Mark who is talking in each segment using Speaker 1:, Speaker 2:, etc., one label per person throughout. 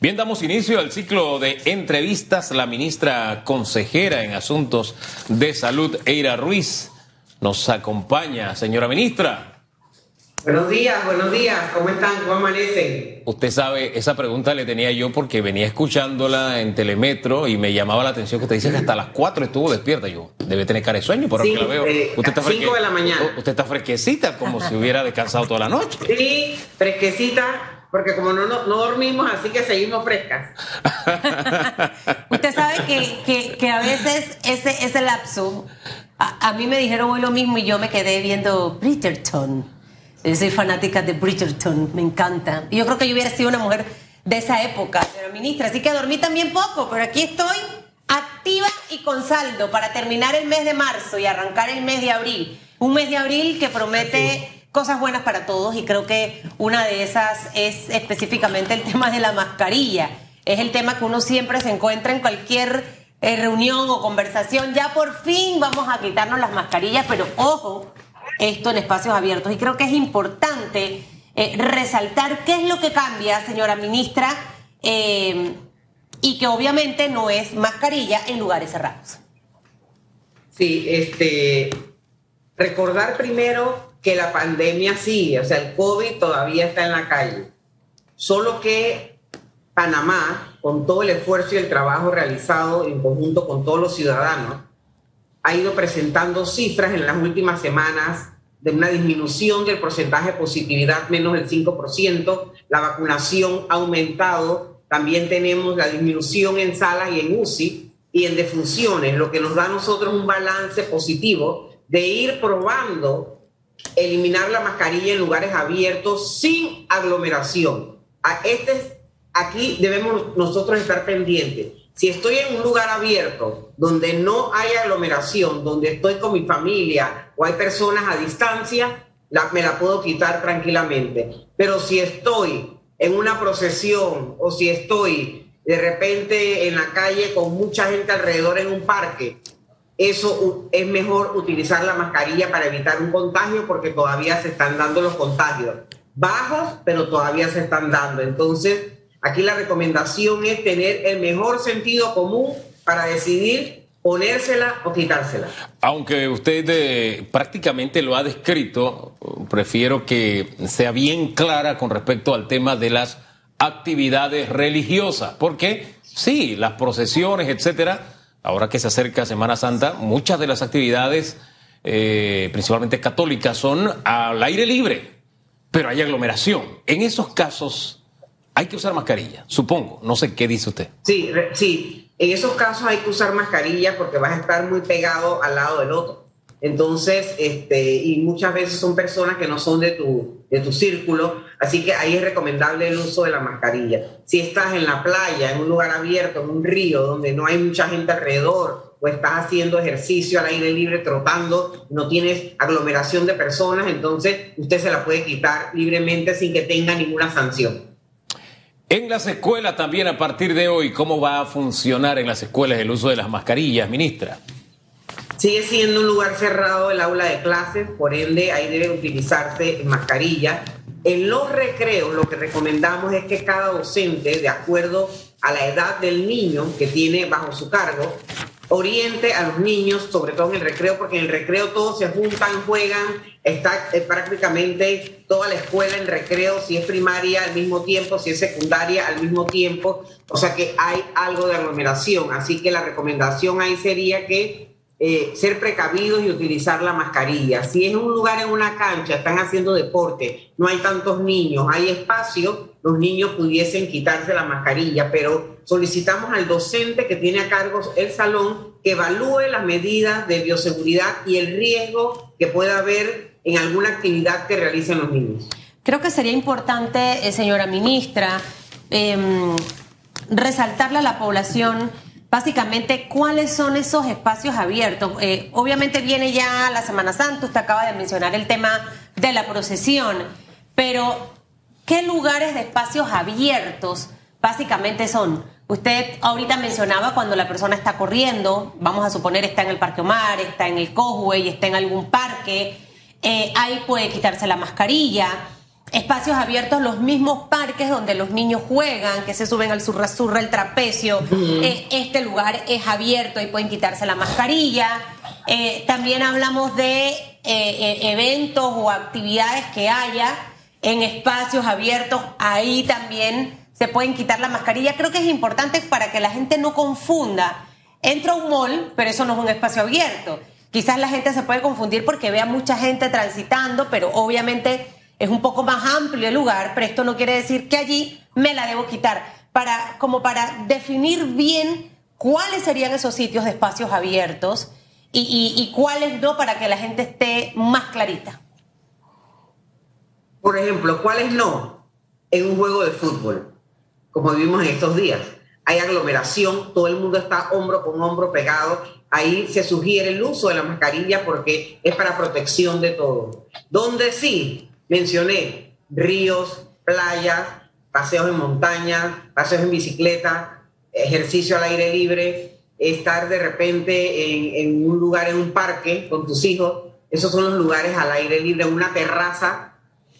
Speaker 1: Bien, damos inicio al ciclo de entrevistas. La ministra consejera en asuntos de salud, Eira Ruiz, nos acompaña. Señora ministra.
Speaker 2: Buenos días, buenos días. ¿Cómo están? ¿Cómo amanecen?
Speaker 1: Usted sabe, esa pregunta le tenía yo porque venía escuchándola en Telemetro y me llamaba la atención que usted dice que hasta las 4 estuvo despierta. Yo, debe tener cara de sueño, por
Speaker 2: sí,
Speaker 1: que la veo.
Speaker 2: Eh, usted está 5 de la mañana.
Speaker 1: Usted está fresquecita, como si hubiera descansado toda la noche.
Speaker 2: Sí, fresquecita porque como no, no, dormimos, así que seguimos frescas.
Speaker 3: Usted sabe que, que, a veces ese, ese lapso, a, mí me dijeron hoy lo mismo y yo me quedé viendo Bridgerton. soy fanática de Bridgerton, me encanta. Y yo creo que yo hubiera sido una mujer de esa época, señora ministra, así que dormí también poco, pero aquí estoy activa y con saldo para terminar el mes de marzo y arrancar el mes de abril. Un mes de abril que promete cosas buenas para todos y creo que una de esas es específicamente el tema de la mascarilla. Es el tema que uno siempre se encuentra en cualquier eh, reunión o conversación. Ya por fin vamos a quitarnos las mascarillas, pero ojo, esto en espacios abiertos. Y creo que es importante eh, resaltar qué es lo que cambia, señora ministra, eh, y que obviamente no es mascarilla en lugares cerrados.
Speaker 2: Sí, este, recordar primero que la pandemia sigue, o sea, el COVID todavía está en la calle. Solo que Panamá, con todo el esfuerzo y el trabajo realizado en conjunto con todos los ciudadanos, ha ido presentando cifras en las últimas semanas de una disminución del porcentaje de positividad menos del 5%, la vacunación ha aumentado, también tenemos la disminución en salas y en UCI y en defunciones, lo que nos da a nosotros un balance positivo de ir probando eliminar la mascarilla en lugares abiertos sin aglomeración. A este, aquí debemos nosotros estar pendientes. Si estoy en un lugar abierto donde no hay aglomeración, donde estoy con mi familia o hay personas a distancia, la, me la puedo quitar tranquilamente. Pero si estoy en una procesión o si estoy de repente en la calle con mucha gente alrededor en un parque, eso es mejor utilizar la mascarilla para evitar un contagio porque todavía se están dando los contagios. Bajos, pero todavía se están dando. Entonces, aquí la recomendación es tener el mejor sentido común para decidir ponérsela o quitársela.
Speaker 1: Aunque usted eh, prácticamente lo ha descrito, prefiero que sea bien clara con respecto al tema de las actividades religiosas, porque sí, las procesiones, etcétera, ahora que se acerca Semana Santa, muchas de las actividades, eh, principalmente católicas, son al aire libre, pero hay aglomeración. En esos casos hay que usar mascarilla, supongo. No sé qué dice usted.
Speaker 2: Sí, sí. En esos casos hay que usar mascarilla porque vas a estar muy pegado al lado del otro. Entonces, este, y muchas veces son personas que no son de tu, de tu círculo, así que ahí es recomendable el uso de la mascarilla. Si estás en la playa, en un lugar abierto, en un río donde no hay mucha gente alrededor, o estás haciendo ejercicio al aire libre, trotando, no tienes aglomeración de personas, entonces usted se la puede quitar libremente sin que tenga ninguna sanción.
Speaker 1: En las escuelas también a partir de hoy, ¿cómo va a funcionar en las escuelas el uso de las mascarillas, ministra?
Speaker 2: Sigue siendo un lugar cerrado el aula de clases, por ende ahí debe utilizarse mascarilla. En los recreos lo que recomendamos es que cada docente, de acuerdo a la edad del niño que tiene bajo su cargo, oriente a los niños, sobre todo en el recreo, porque en el recreo todos se juntan, juegan, está eh, prácticamente toda la escuela en recreo, si es primaria al mismo tiempo, si es secundaria al mismo tiempo, o sea que hay algo de aglomeración, así que la recomendación ahí sería que eh, ser precavidos y utilizar la mascarilla. Si es un lugar en una cancha, están haciendo deporte, no hay tantos niños, hay espacio, los niños pudiesen quitarse la mascarilla, pero solicitamos al docente que tiene a cargo el salón que evalúe las medidas de bioseguridad y el riesgo que pueda haber en alguna actividad que realicen los niños.
Speaker 3: Creo que sería importante, eh, señora ministra, em, resaltarle a la población básicamente cuáles son esos espacios abiertos. Eh, obviamente viene ya la Semana Santa, usted acaba de mencionar el tema de la procesión, pero ¿qué lugares de espacios abiertos básicamente son? Usted ahorita mencionaba cuando la persona está corriendo, vamos a suponer está en el Parque Omar, está en el Cosway, está en algún parque, eh, ahí puede quitarse la mascarilla. Espacios abiertos, los mismos parques donde los niños juegan, que se suben al surra surra, el trapecio. Eh, este lugar es abierto y pueden quitarse la mascarilla. Eh, también hablamos de eh, eventos o actividades que haya en espacios abiertos. Ahí también se pueden quitar la mascarilla. Creo que es importante para que la gente no confunda. Entra a un mall, pero eso no es un espacio abierto. Quizás la gente se puede confundir porque vea mucha gente transitando, pero obviamente es un poco más amplio el lugar, pero esto no quiere decir que allí me la debo quitar. Para, como para definir bien cuáles serían esos sitios de espacios abiertos y, y cuáles no para que la gente esté más clarita.
Speaker 2: Por ejemplo, ¿cuáles no? En un juego de fútbol, como vivimos en estos días. Hay aglomeración, todo el mundo está hombro con hombro pegado. Ahí se sugiere el uso de la mascarilla porque es para protección de todo. Donde sí, Mencioné ríos, playas, paseos en montaña, paseos en bicicleta, ejercicio al aire libre, estar de repente en, un lugar, en un parque con tus hijos. Esos son los lugares al aire libre, una terraza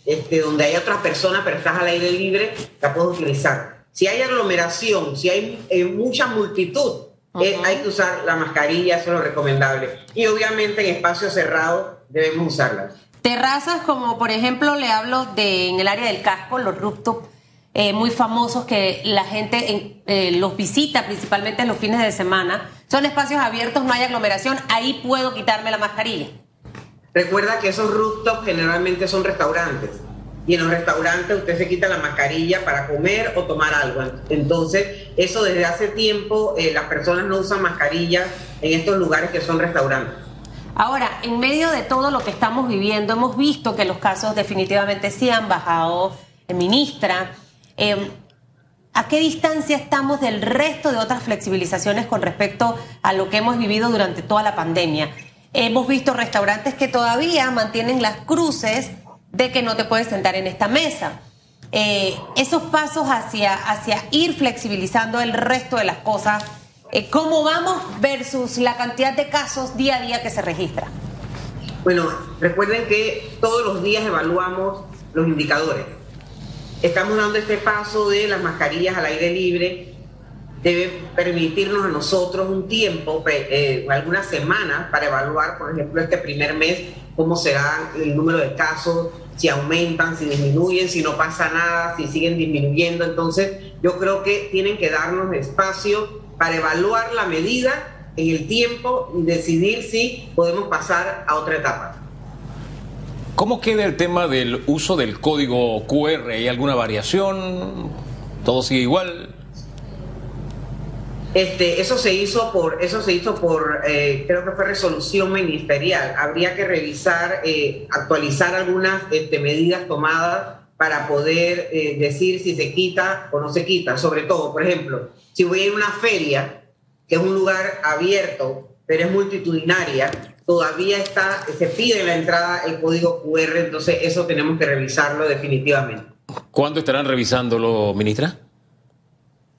Speaker 2: este, donde hay otras personas, pero estás al aire libre, la puedes utilizar. Si hay aglomeración, si hay eh, mucha multitud, eh, hay que usar la mascarilla, eso es lo recomendable. Y obviamente en espacios cerrados debemos usarla.
Speaker 3: Terrazas como por ejemplo le hablo de en el área del casco, los rooftops eh, muy famosos que la gente eh, los visita principalmente en los fines de semana. Son espacios abiertos, no hay aglomeración, ahí puedo quitarme la mascarilla.
Speaker 2: Recuerda que esos rooftops generalmente son restaurantes y en los restaurantes usted se quita la mascarilla para comer o tomar algo. Entonces, eso desde hace tiempo eh, las personas no usan mascarilla en estos lugares que son restaurantes.
Speaker 3: Ahora, en medio de todo lo que estamos viviendo, hemos visto que los casos definitivamente sí han bajado. Eh, ministra, em, ¿a qué distancia estamos del resto de otras flexibilizaciones con respecto a lo que hemos vivido durante toda la pandemia? Hemos visto restaurantes que todavía mantienen las cruces de que no te puedes sentar en esta mesa. Eh, esos pasos hacia, hacia ir flexibilizando el resto de las cosas eh, ¿Cómo vamos versus la cantidad de casos día a día que se registra?
Speaker 2: Bueno, recuerden que todos los días evaluamos los indicadores. Estamos dando este paso de las mascarillas al aire libre. Debe permitirnos a nosotros un tiempo, eh, algunas semanas, para evaluar, por ejemplo, este primer mes, cómo será el número de casos, si aumentan, si disminuyen, si no pasa nada, si siguen disminuyendo. Entonces, yo creo que tienen que darnos espacio para evaluar la medida en el tiempo y decidir si podemos pasar a otra etapa.
Speaker 1: ¿Cómo queda el tema del uso del código QR? ¿Hay alguna variación? ¿Todo sigue igual?
Speaker 2: Este, eso se hizo por, eso se hizo por, eh, creo que fue resolución ministerial. Habría que revisar, eh, actualizar algunas este, medidas tomadas para poder eh, decir si se quita o no se quita. Sobre todo, por ejemplo, si voy a ir a una feria, que es un lugar abierto, pero es multitudinaria, todavía está, se pide en la entrada el código QR, entonces eso tenemos que revisarlo definitivamente.
Speaker 1: ¿Cuándo estarán revisándolo, ministra?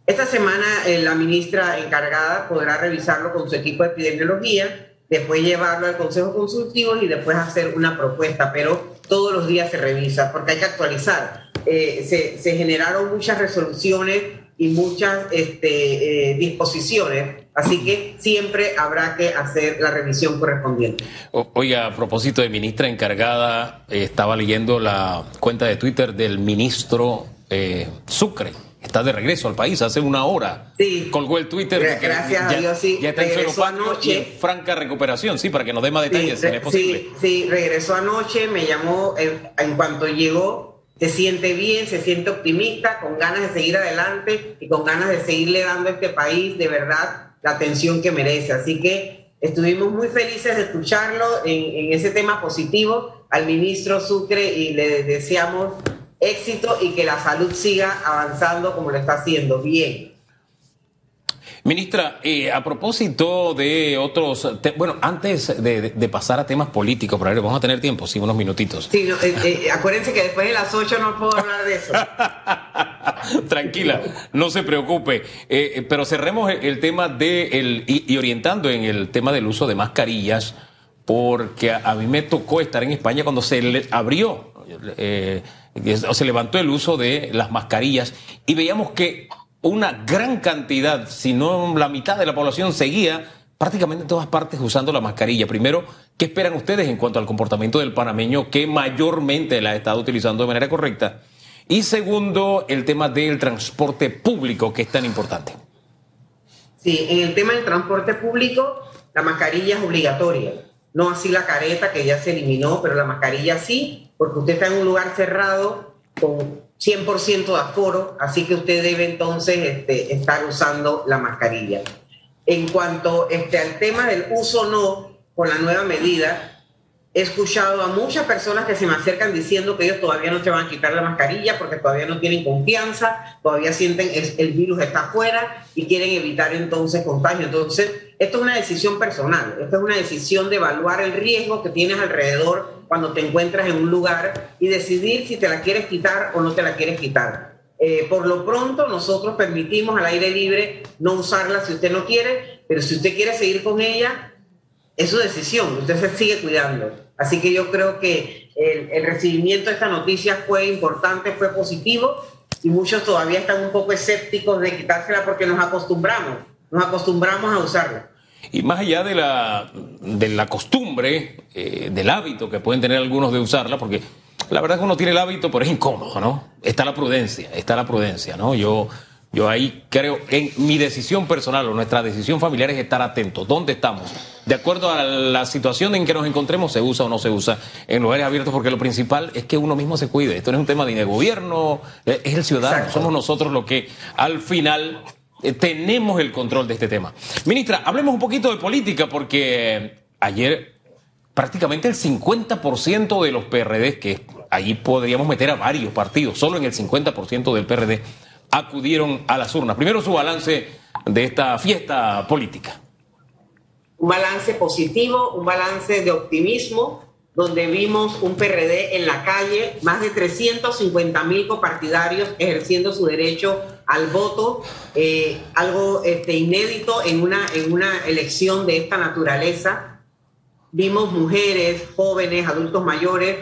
Speaker 2: Esta semana eh, la ministra encargada podrá revisarlo con su equipo de epidemiología, después llevarlo al Consejo Consultivo y después hacer una propuesta, pero todos los días se revisa porque hay que actualizar. Eh, se, se generaron muchas resoluciones y muchas este, eh, disposiciones. Así que siempre habrá que hacer la revisión correspondiente.
Speaker 1: Oiga, a propósito de ministra encargada, eh, estaba leyendo la cuenta de Twitter del ministro eh, Sucre. Está de regreso al país hace una hora.
Speaker 2: Sí.
Speaker 1: Colgó el Twitter.
Speaker 2: Gracias a Dios, sí.
Speaker 1: Ya está regresó en anoche. franca recuperación, sí, para que nos dé más detalles,
Speaker 2: sí,
Speaker 1: si es posible.
Speaker 2: Sí, sí, regresó anoche, me llamó en cuanto llegó se siente bien, se siente optimista, con ganas de seguir adelante y con ganas de seguirle dando a este país de verdad la atención que merece. Así que estuvimos muy felices de escucharlo en, ese tema positivo al ministro Sucre y le deseamos éxito y que la salud siga avanzando como lo está haciendo. Bien.
Speaker 1: Ministra, eh, a propósito de otros, bueno, antes de, pasar a temas políticos, por vamos a tener tiempo, sí, unos minutitos.
Speaker 2: Sí, eh, eh, acuérdense que después de las 8 no puedo hablar de eso.
Speaker 1: Tranquila, no se preocupe. pero cerremos el, tema de, el, y, orientando en el tema del uso de mascarillas, porque a, mí me tocó estar en España cuando se le abrió se levantó el uso de las mascarillas y veíamos que una gran cantidad, si no la mitad de la población seguía prácticamente en todas partes usando la mascarilla. Primero, ¿qué esperan ustedes en cuanto al comportamiento del panameño que mayormente la ha estado utilizando de manera correcta? Y segundo, el tema del transporte público, que es tan importante.
Speaker 2: Sí, en el tema del transporte público, la mascarilla es obligatoria. No así la careta, que ya se eliminó, pero la mascarilla sí, porque usted está en un lugar cerrado con 100% de aforo, así que usted debe entonces este, estar usando la mascarilla. En cuanto este, al tema del uso no, con la nueva medida, he escuchado a muchas personas que se me acercan diciendo que ellos todavía no se van a quitar la mascarilla porque todavía no tienen confianza, todavía sienten que el virus está afuera y quieren evitar entonces contagio. Entonces, esto es una decisión personal, esto es una decisión de evaluar el riesgo que tienes alrededor cuando te encuentras en un lugar y decidir si te la quieres quitar o no te la quieres quitar. Eh, por lo pronto, nosotros permitimos al aire libre no usarla si usted no quiere, pero si usted quiere seguir con ella, es su decisión, usted se sigue cuidando. Así que yo creo que el, recibimiento de esta noticia fue importante, fue positivo y muchos todavía están un poco escépticos de quitársela porque nos acostumbramos, nos acostumbramos a usarla.
Speaker 1: Y más allá de la, de la costumbre, eh, del hábito que pueden tener algunos de usarla, porque la verdad es que uno tiene el hábito, pero es incómodo, ¿no? Está la prudencia, está la prudencia, ¿no? Yo yo ahí creo, en mi decisión personal o nuestra decisión familiar es estar atentos. ¿Dónde estamos? De acuerdo a la situación en que nos encontremos, se usa o no se usa en lugares abiertos, porque lo principal es que uno mismo se cuide. Esto no es un tema de gobierno, eh, es el ciudadano. Somos nosotros los que al final eh, tenemos el control de este tema. Ministra, hablemos un poquito de política, porque ayer prácticamente el 50% de los PRD, que allí podríamos meter a varios partidos, solo en el 50% del PRD acudieron a las urnas. Primero su balance de esta fiesta política.
Speaker 2: Un balance positivo, un balance de optimismo, donde vimos un PRD en la calle, más de 350 mil copartidarios ejerciendo su derecho al voto, eh, algo este, inédito en una, en una elección de esta naturaleza. Vimos mujeres, jóvenes, adultos mayores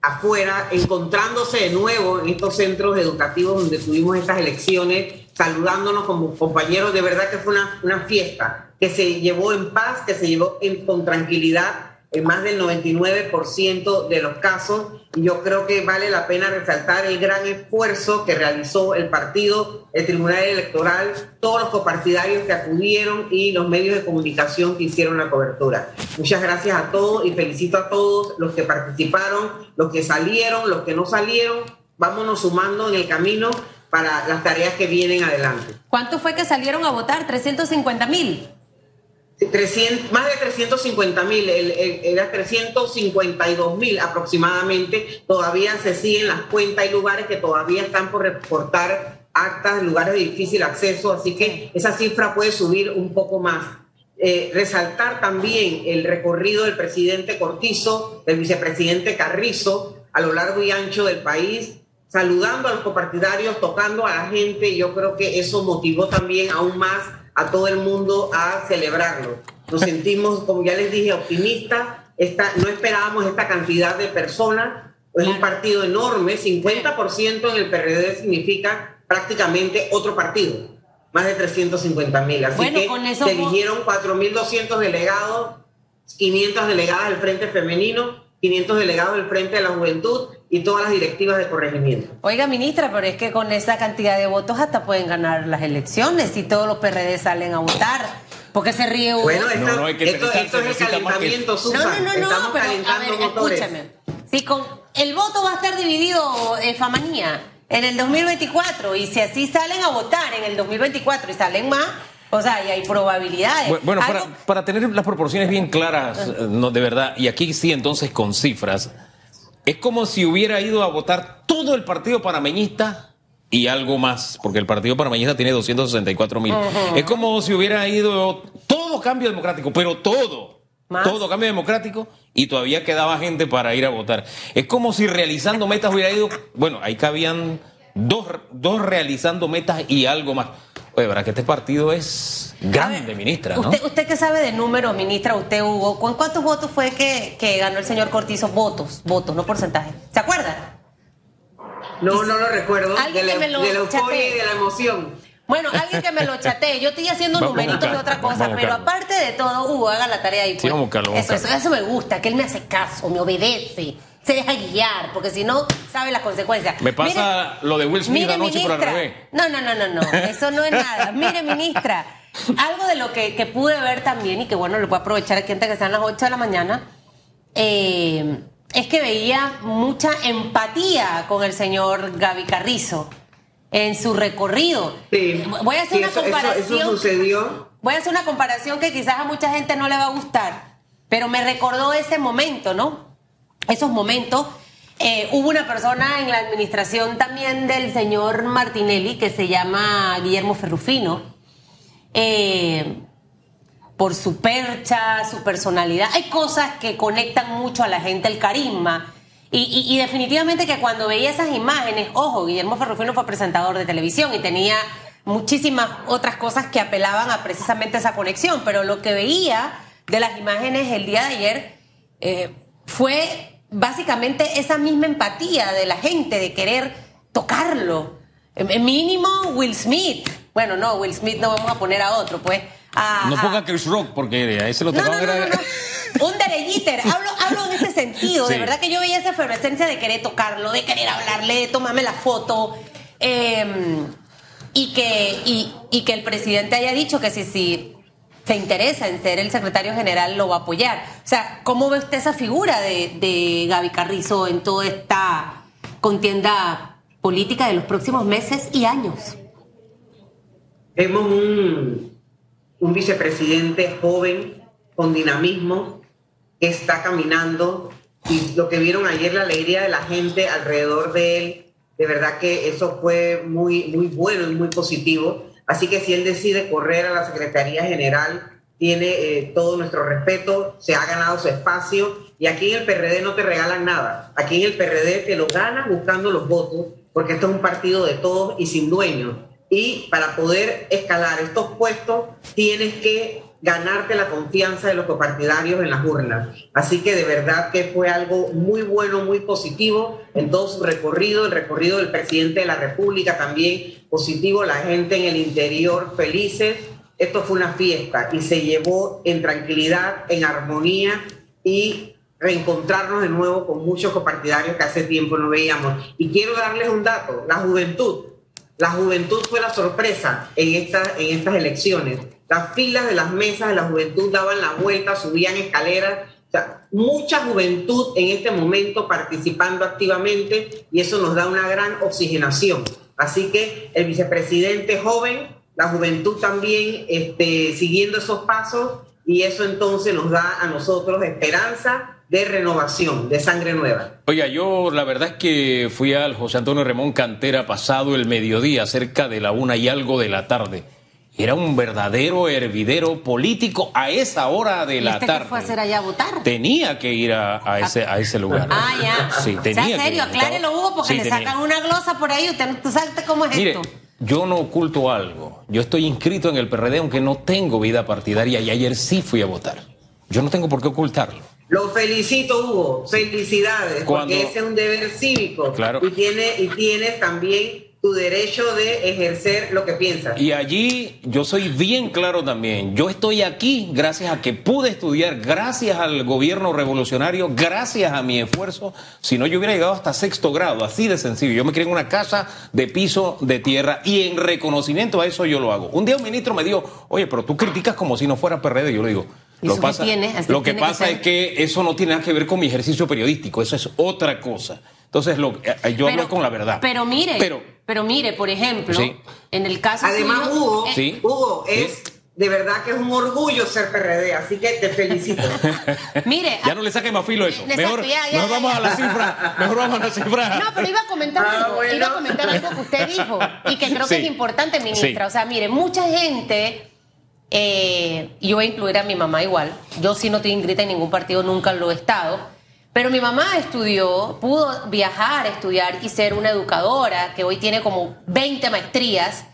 Speaker 2: afuera, encontrándose de nuevo en estos centros educativos donde tuvimos estas elecciones, saludándonos como compañeros. De verdad que fue una, una fiesta que se llevó en paz, que se llevó con tranquilidad en más del 99% de los casos. Y yo creo que vale la pena resaltar el gran esfuerzo que realizó el partido, el Tribunal Electoral, todos los copartidarios que acudieron y los medios de comunicación que hicieron la cobertura. Muchas gracias a todos y felicito a todos los que participaron, los que salieron, los que no salieron. Vámonos sumando en el camino para las tareas que vienen adelante.
Speaker 3: ¿Cuántos fue que salieron a votar? 350 mil
Speaker 2: más de 350 mil, era 352 mil aproximadamente. Todavía se siguen las cuentas, hay lugares que todavía están por reportar actas, lugares de difícil acceso, así que esa cifra puede subir un poco más. Eh, resaltar también el recorrido del presidente Cortizo, del vicepresidente Carrizo, a lo largo y ancho del país, saludando a los copartidarios, tocando a la gente. Yo creo que eso motivó también aún más a todo el mundo a celebrarlo. Nos sentimos, como ya les dije, optimistas. Esta, no esperábamos esta cantidad de personas. Es un partido enorme. 50% en el PRD significa prácticamente otro partido. Más de 350 mil. Así que se eligieron 4.200 delegados, 500 delegadas del Frente Femenino, 500 delegados del Frente de la Juventud y todas las directivas de corregimiento.
Speaker 3: Oiga, ministra, pero es que con esa cantidad de votos hasta pueden ganar las elecciones si todos los PRD salen a votar. porque se ríe uno?
Speaker 2: Bueno, esto, no, esto, esto es el calentamiento, Susan. No, no, no, Estamos pero a ver,
Speaker 3: escúchame. Si con el voto va a estar dividido, eh, Famanía, en el 2024, y si así salen a votar en el 2024 y salen más, o sea, y hay probabilidades.
Speaker 1: Bueno, para, para, tener las proporciones bien claras, eh, no, de verdad, y aquí sí entonces con cifras, es como si hubiera ido a votar todo el partido panameñista y algo más, porque el partido panameñista tiene 264 mil. Es como si hubiera ido todo cambio democrático, pero todo. Todo cambio democrático y todavía quedaba gente para ir a votar. Es como si realizando metas hubiera ido, bueno, ahí cabían dos, dos realizando metas y algo más. Oye, ¿verdad que este partido es grande, ministra? ¿no?
Speaker 3: Usted, usted que sabe de números, ministra, usted hubo, ¿con cuántos votos fue que, ganó el señor Cortizo? Votos, votos, no porcentaje. ¿Se acuerda?
Speaker 2: No, no lo recuerdo.
Speaker 3: Alguien
Speaker 2: de
Speaker 3: que
Speaker 2: la,
Speaker 3: me lo
Speaker 2: de la euforia
Speaker 3: chatee.
Speaker 2: y de la emoción.
Speaker 3: Bueno, alguien que me lo chatee. Yo estoy haciendo
Speaker 1: Vamos
Speaker 3: numeritos de otra cosa, pero aparte de todo, Hugo, haga la tarea ahí.
Speaker 1: Sí,
Speaker 3: pues.
Speaker 1: vamos a buscarlo, vamos a
Speaker 3: eso, eso me gusta, que él me hace caso, me obedece, se deja guiar, porque si no, sabe las consecuencias.
Speaker 1: Me pasa lo de Will Smith
Speaker 3: mire,
Speaker 1: anoche, al
Speaker 3: ministra.
Speaker 1: revés.
Speaker 3: No, no, no, no, no, eso no es nada. Mire, ministra, algo de lo que, que pude ver también y que bueno, lo puedo aprovechar aquí antes que sean las 8 de la mañana, eh, es que veía mucha empatía con el señor Gaby Carrizo en su recorrido.
Speaker 2: Sí.
Speaker 3: Voy a hacer
Speaker 2: Sí,
Speaker 3: una
Speaker 2: eso, eso-
Speaker 3: comparación.
Speaker 2: eso sucedió.
Speaker 3: Voy a hacer una comparación que quizás a mucha gente no le va a gustar, pero me recordó ese momento, ¿no? Esos momentos. Eh, hubo una persona en la administración también del señor Martinelli que se llama Guillermo Ferrufino. Eh, por su percha, su personalidad. Hay cosas que conectan mucho a la gente, el carisma. Y, definitivamente que cuando veía esas imágenes, ojo, Guillermo Ferrufino fue presentador de televisión y tenía muchísimas otras cosas que apelaban a precisamente esa conexión, pero lo que veía de las imágenes el día de ayer eh, fue básicamente esa misma empatía de la gente, de querer tocarlo. Mínimo Will Smith. Bueno, no, Will Smith no vamos a poner a otro, pues. a-
Speaker 1: No
Speaker 3: a-
Speaker 1: ponga Chris Rock porque a ese lo
Speaker 3: no, no, no, no, no. Un derechiter. Hablo, hablo en este sentido.
Speaker 1: Sí.
Speaker 3: De verdad que yo veía esa efervescencia de querer tocarlo, de querer hablarle, de tomarme la foto. eh, y, que, y, y que el presidente haya dicho que si, si se interesa en ser el secretario general, lo va a apoyar. O sea, ¿cómo ve usted esa figura de, de Gaby Carrizo en toda esta contienda política de los próximos meses y años?
Speaker 2: Vemos un, un vicepresidente joven, con dinamismo, que está caminando. Y lo que vieron ayer, la alegría de la gente alrededor de él, de verdad que eso fue muy, muy bueno y muy positivo. Así que si él decide correr a la Secretaría General, tiene eh, todo nuestro respeto, se ha ganado su espacio. Y aquí en el PRD no te regalan nada. Aquí en el PRD te lo ganas buscando los votos, porque esto es un partido de todos y sin dueños. Y para poder escalar estos puestos, tienes que ganarte la confianza de los copartidarios en las urnas. Así que de verdad que fue algo muy bueno, muy positivo en todo su recorrido, el recorrido del presidente de la República también positivo, la gente en el interior felices. Esto fue una fiesta y se llevó en tranquilidad, en armonía y reencontrarnos de nuevo con muchos copartidarios que hace tiempo no veíamos. Y quiero darles un dato, la juventud. La juventud fue la sorpresa en, esta, en estas elecciones. Las filas de las mesas de la juventud daban la vuelta, subían escaleras. O sea, mucha juventud en este momento participando activamente y eso nos da una gran oxigenación. Así que el vicepresidente joven, la juventud también este, siguiendo esos pasos y eso entonces nos da a nosotros esperanza de renovación, de sangre nueva.
Speaker 1: Oiga, yo la verdad es que fui al José Antonio Remón Cantera pasado el mediodía, cerca de la una y algo de la tarde. Era un verdadero hervidero político a esa hora de
Speaker 3: ¿Y
Speaker 1: la
Speaker 3: este
Speaker 1: tarde.
Speaker 3: qué fue a hacer allá a votar?
Speaker 1: Tenía que ir a, a ese, a ese lugar.
Speaker 3: Ah, ya.
Speaker 1: Sí, tenía
Speaker 3: sea
Speaker 1: que
Speaker 3: serio, aclárelo, Hugo, porque
Speaker 1: Sí,
Speaker 3: le
Speaker 1: tenía.
Speaker 3: sacan una glosa por ahí. Usted, ¿Tú sabes cómo es
Speaker 1: Mire,
Speaker 3: esto?
Speaker 1: yo no oculto algo. Yo estoy inscrito en el PRD, aunque no tengo vida partidaria, y ayer sí fui a votar. Yo no tengo por qué ocultarlo.
Speaker 2: Lo felicito, Hugo. Felicidades,
Speaker 1: Cuando-
Speaker 2: porque ese es un deber cívico.
Speaker 1: Claro.
Speaker 2: Y, tiene, y tienes también tu derecho de ejercer lo que piensas.
Speaker 1: Y allí yo soy bien claro también. Yo estoy aquí gracias a que pude estudiar, gracias al gobierno revolucionario, gracias a mi esfuerzo. Si no, yo hubiera llegado hasta sexto grado, así de sencillo. Yo me crié en una casa de piso de tierra y en reconocimiento a eso yo lo hago. Un día un ministro me dijo, oye, pero tú criticas como si no fuera PRD. Yo le digo,
Speaker 3: ¿Y
Speaker 1: lo, pasa-
Speaker 3: tiene?
Speaker 1: Lo que pasa es que eso no tiene nada que ver con mi ejercicio periodístico, eso es otra cosa. Entonces, lo, eh, yo hablo con la verdad.
Speaker 3: Pero mire,
Speaker 1: Pero,
Speaker 3: pero, mire, por ejemplo,
Speaker 1: Sí.
Speaker 3: en el caso
Speaker 2: Además,
Speaker 3: suyo,
Speaker 2: Hugo,
Speaker 3: eh,
Speaker 1: Sí.
Speaker 2: Hugo,
Speaker 1: Sí.
Speaker 2: es de verdad que es un orgullo ser PRD, así que te felicito.
Speaker 3: mire,
Speaker 1: Ya no le saque más filo a eso. Mejor,
Speaker 3: ya, ya,
Speaker 1: mejor
Speaker 3: ya,
Speaker 1: vamos a la cifra. Mejor vamos a la cifra.
Speaker 3: No, pero iba a comentar
Speaker 2: Ah,
Speaker 3: algo,
Speaker 2: bueno.
Speaker 3: iba a comentar algo que usted dijo y que creo
Speaker 1: Sí.
Speaker 3: que es importante, ministra.
Speaker 1: Sí.
Speaker 3: O sea, mire, mucha gente, eh, y yo voy a incluir a mi mamá igual, yo sí no estoy inscrita en ningún partido, nunca lo he estado, pero mi mamá estudió, pudo viajar, estudiar y ser una educadora que hoy tiene como 20 maestrías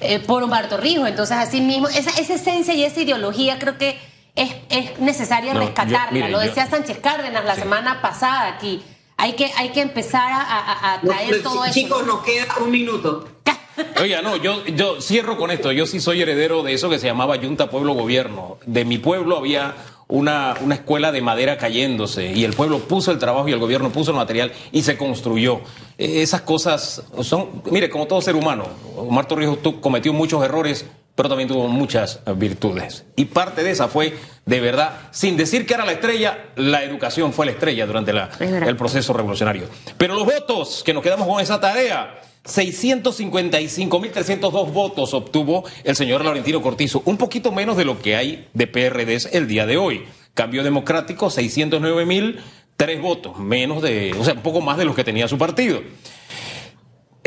Speaker 3: eh, por Humberto Rijo. Entonces, así mismo, esa, esa esencia y esa ideología creo que es, es necesaria
Speaker 1: No, yo-
Speaker 3: rescatarla.
Speaker 1: mire,
Speaker 3: Lo
Speaker 1: yo-
Speaker 3: decía Sánchez Cárdenas la
Speaker 1: Sí.
Speaker 3: semana pasada aquí. hay que, hay que empezar a, a- a traer todo eso.
Speaker 2: Chicos,
Speaker 3: ¿no?
Speaker 2: nos queda un minuto.
Speaker 1: Oiga, no, yo, yo cierro con esto. Yo sí soy heredero de eso que se llamaba Junta Pueblo Gobierno. De mi pueblo había una, una escuela de madera cayéndose y el pueblo puso el trabajo y el gobierno puso el material y se construyó. Eh, esas cosas son, mire, como todo ser humano, Omar Torrijos cometió muchos errores, pero también tuvo muchas virtudes. Y parte de esa fue, de verdad, sin decir que era la estrella, la educación fue la estrella durante la- el proceso revolucionario. Pero los votos, que nos quedamos con esa tarea, 655.302 votos obtuvo el señor Laurentino Cortizo, un poquito menos de lo que hay de PRDs el día de hoy. Cambio Democrático, 609.003 votos, menos de, o sea, un poco más de los que tenía su partido.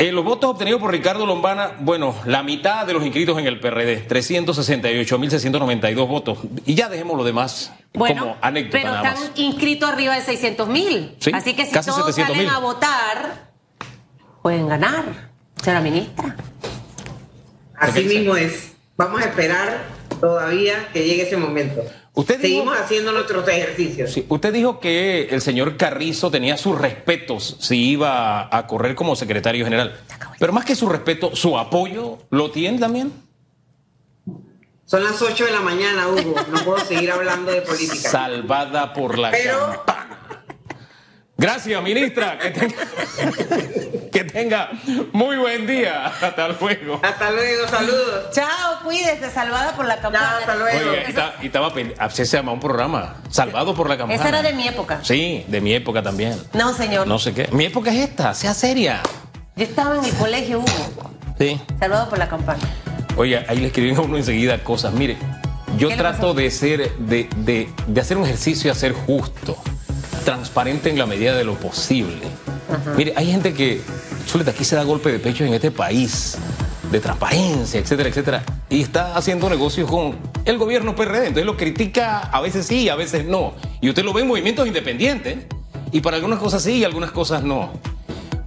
Speaker 1: Eh, los votos obtenidos por Ricardo Lombana, bueno, la mitad de los inscritos en el PRD, 368.692 votos. Y ya dejemos lo demás
Speaker 3: Bueno,
Speaker 1: como anécdota
Speaker 3: pero
Speaker 1: nada
Speaker 3: están inscritos arriba de 600 mil.
Speaker 1: Sí,
Speaker 3: Así que si todos
Speaker 1: 700.000.
Speaker 3: salen a votar, pueden ganar, señora ministra.
Speaker 2: Así mismo es. Vamos a esperar todavía que llegue ese momento.
Speaker 1: Usted dijo-
Speaker 2: Seguimos haciendo nuestros ejercicios.
Speaker 1: Sí, usted dijo que el señor Carrizo tenía sus respetos si iba a correr como secretario general. Pero más que su respeto, su apoyo, ¿lo tiene también?
Speaker 2: Son las 8 de la mañana, Hugo. No puedo seguir hablando de política.
Speaker 1: Salvada por la
Speaker 2: Pero-
Speaker 1: campana. Gracias, ministra. Que tenga, que tenga muy buen día. Hasta luego.
Speaker 2: Hasta luego, saludos.
Speaker 3: Chao, cuídese, salvada por la campana.
Speaker 2: hasta luego.
Speaker 1: Oye, y, ta- y estaba así se llama un programa. Salvado por la campana.
Speaker 3: Esa era de mi época.
Speaker 1: Sí, de mi época también.
Speaker 3: No, señor.
Speaker 1: No sé qué. Mi época es esta, sea seria.
Speaker 3: Yo estaba en el colegio, Hugo.
Speaker 1: Sí.
Speaker 3: Salvado por la campana.
Speaker 1: Oye, ahí le escriben a uno enseguida cosas. Mire, yo
Speaker 3: ¿Qué le
Speaker 1: trato de ser, de, de, de hacer un ejercicio a ser justo, transparente en la medida de lo posible. Mire, hay gente que, chuleta, aquí se da golpe de pecho en este país, de transparencia, etcétera, etcétera, y está haciendo negocios con el gobierno PRD. Entonces lo critica a veces sí, a veces no. Y usted lo ve en movimientos independientes, y para algunas cosas sí y algunas cosas no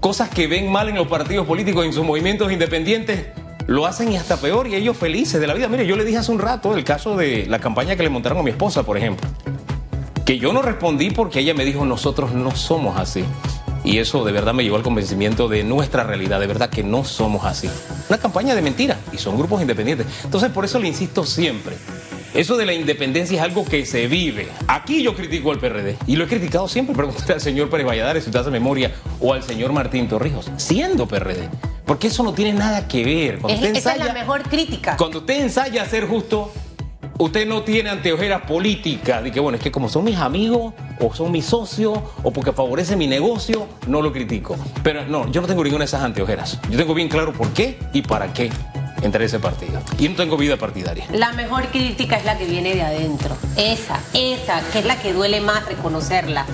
Speaker 1: cosas que ven mal en los partidos políticos, en sus movimientos independientes, lo hacen y hasta peor, y ellos felices de la vida. Mire, yo le dije hace un rato el caso de la campaña que le montaron a mi esposa, por ejemplo, que yo no respondí porque ella me dijo, nosotros no somos así. Y eso de verdad me llevó al convencimiento de nuestra realidad, de verdad que no somos así. Una campaña de mentira, y son grupos independientes. Entonces, por eso le insisto siempre. Eso de la independencia es algo que se vive. Aquí yo critico al PRD y lo he criticado siempre. Pregúntale al señor Pérez Valladares, si usted hace memoria, o al señor Martín Torrijos, siendo PRD. Porque eso no tiene nada que ver. Cuando
Speaker 3: Es-
Speaker 1: usted
Speaker 3: esa es la
Speaker 1: ensaya-
Speaker 3: mejor crítica.
Speaker 1: cuando usted ensaya a ser justo, usted no tiene anteojeras políticas de que, bueno, es que como son mis amigos, o son mis socios, o porque favorece mi negocio, no lo critico. Pero no, yo no tengo ninguna de esas anteojeras. Yo tengo bien claro por qué y para qué entré a ese partido. Y no tengo vida partidaria.
Speaker 3: La mejor crítica es la que viene de adentro. Esa, esa, que es la que duele más reconocerla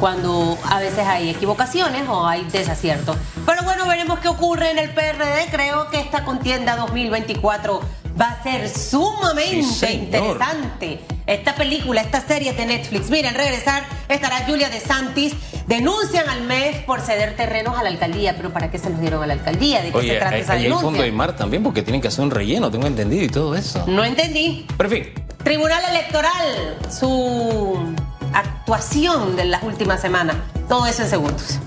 Speaker 3: cuando a veces hay equivocaciones o hay desaciertos. Pero bueno, veremos qué ocurre en el PRD. Creo que esta contienda 2024 va a ser sumamente
Speaker 1: Sí,
Speaker 3: interesante. Esta película, esta serie de Netflix. Miren, regresar estará Julia de Santis. Denuncian al mes por ceder terrenos a la alcaldía. Pero ¿para qué se los dieron a la alcaldía? ¿De qué se trata esa
Speaker 1: hay
Speaker 3: denuncia?
Speaker 1: fondo de mar también porque tienen que hacer un relleno, tengo entendido y todo eso.
Speaker 3: No entendí.
Speaker 1: Pero en fin,
Speaker 3: Tribunal Electoral, su actuación de las últimas semanas. Todo eso en segundos.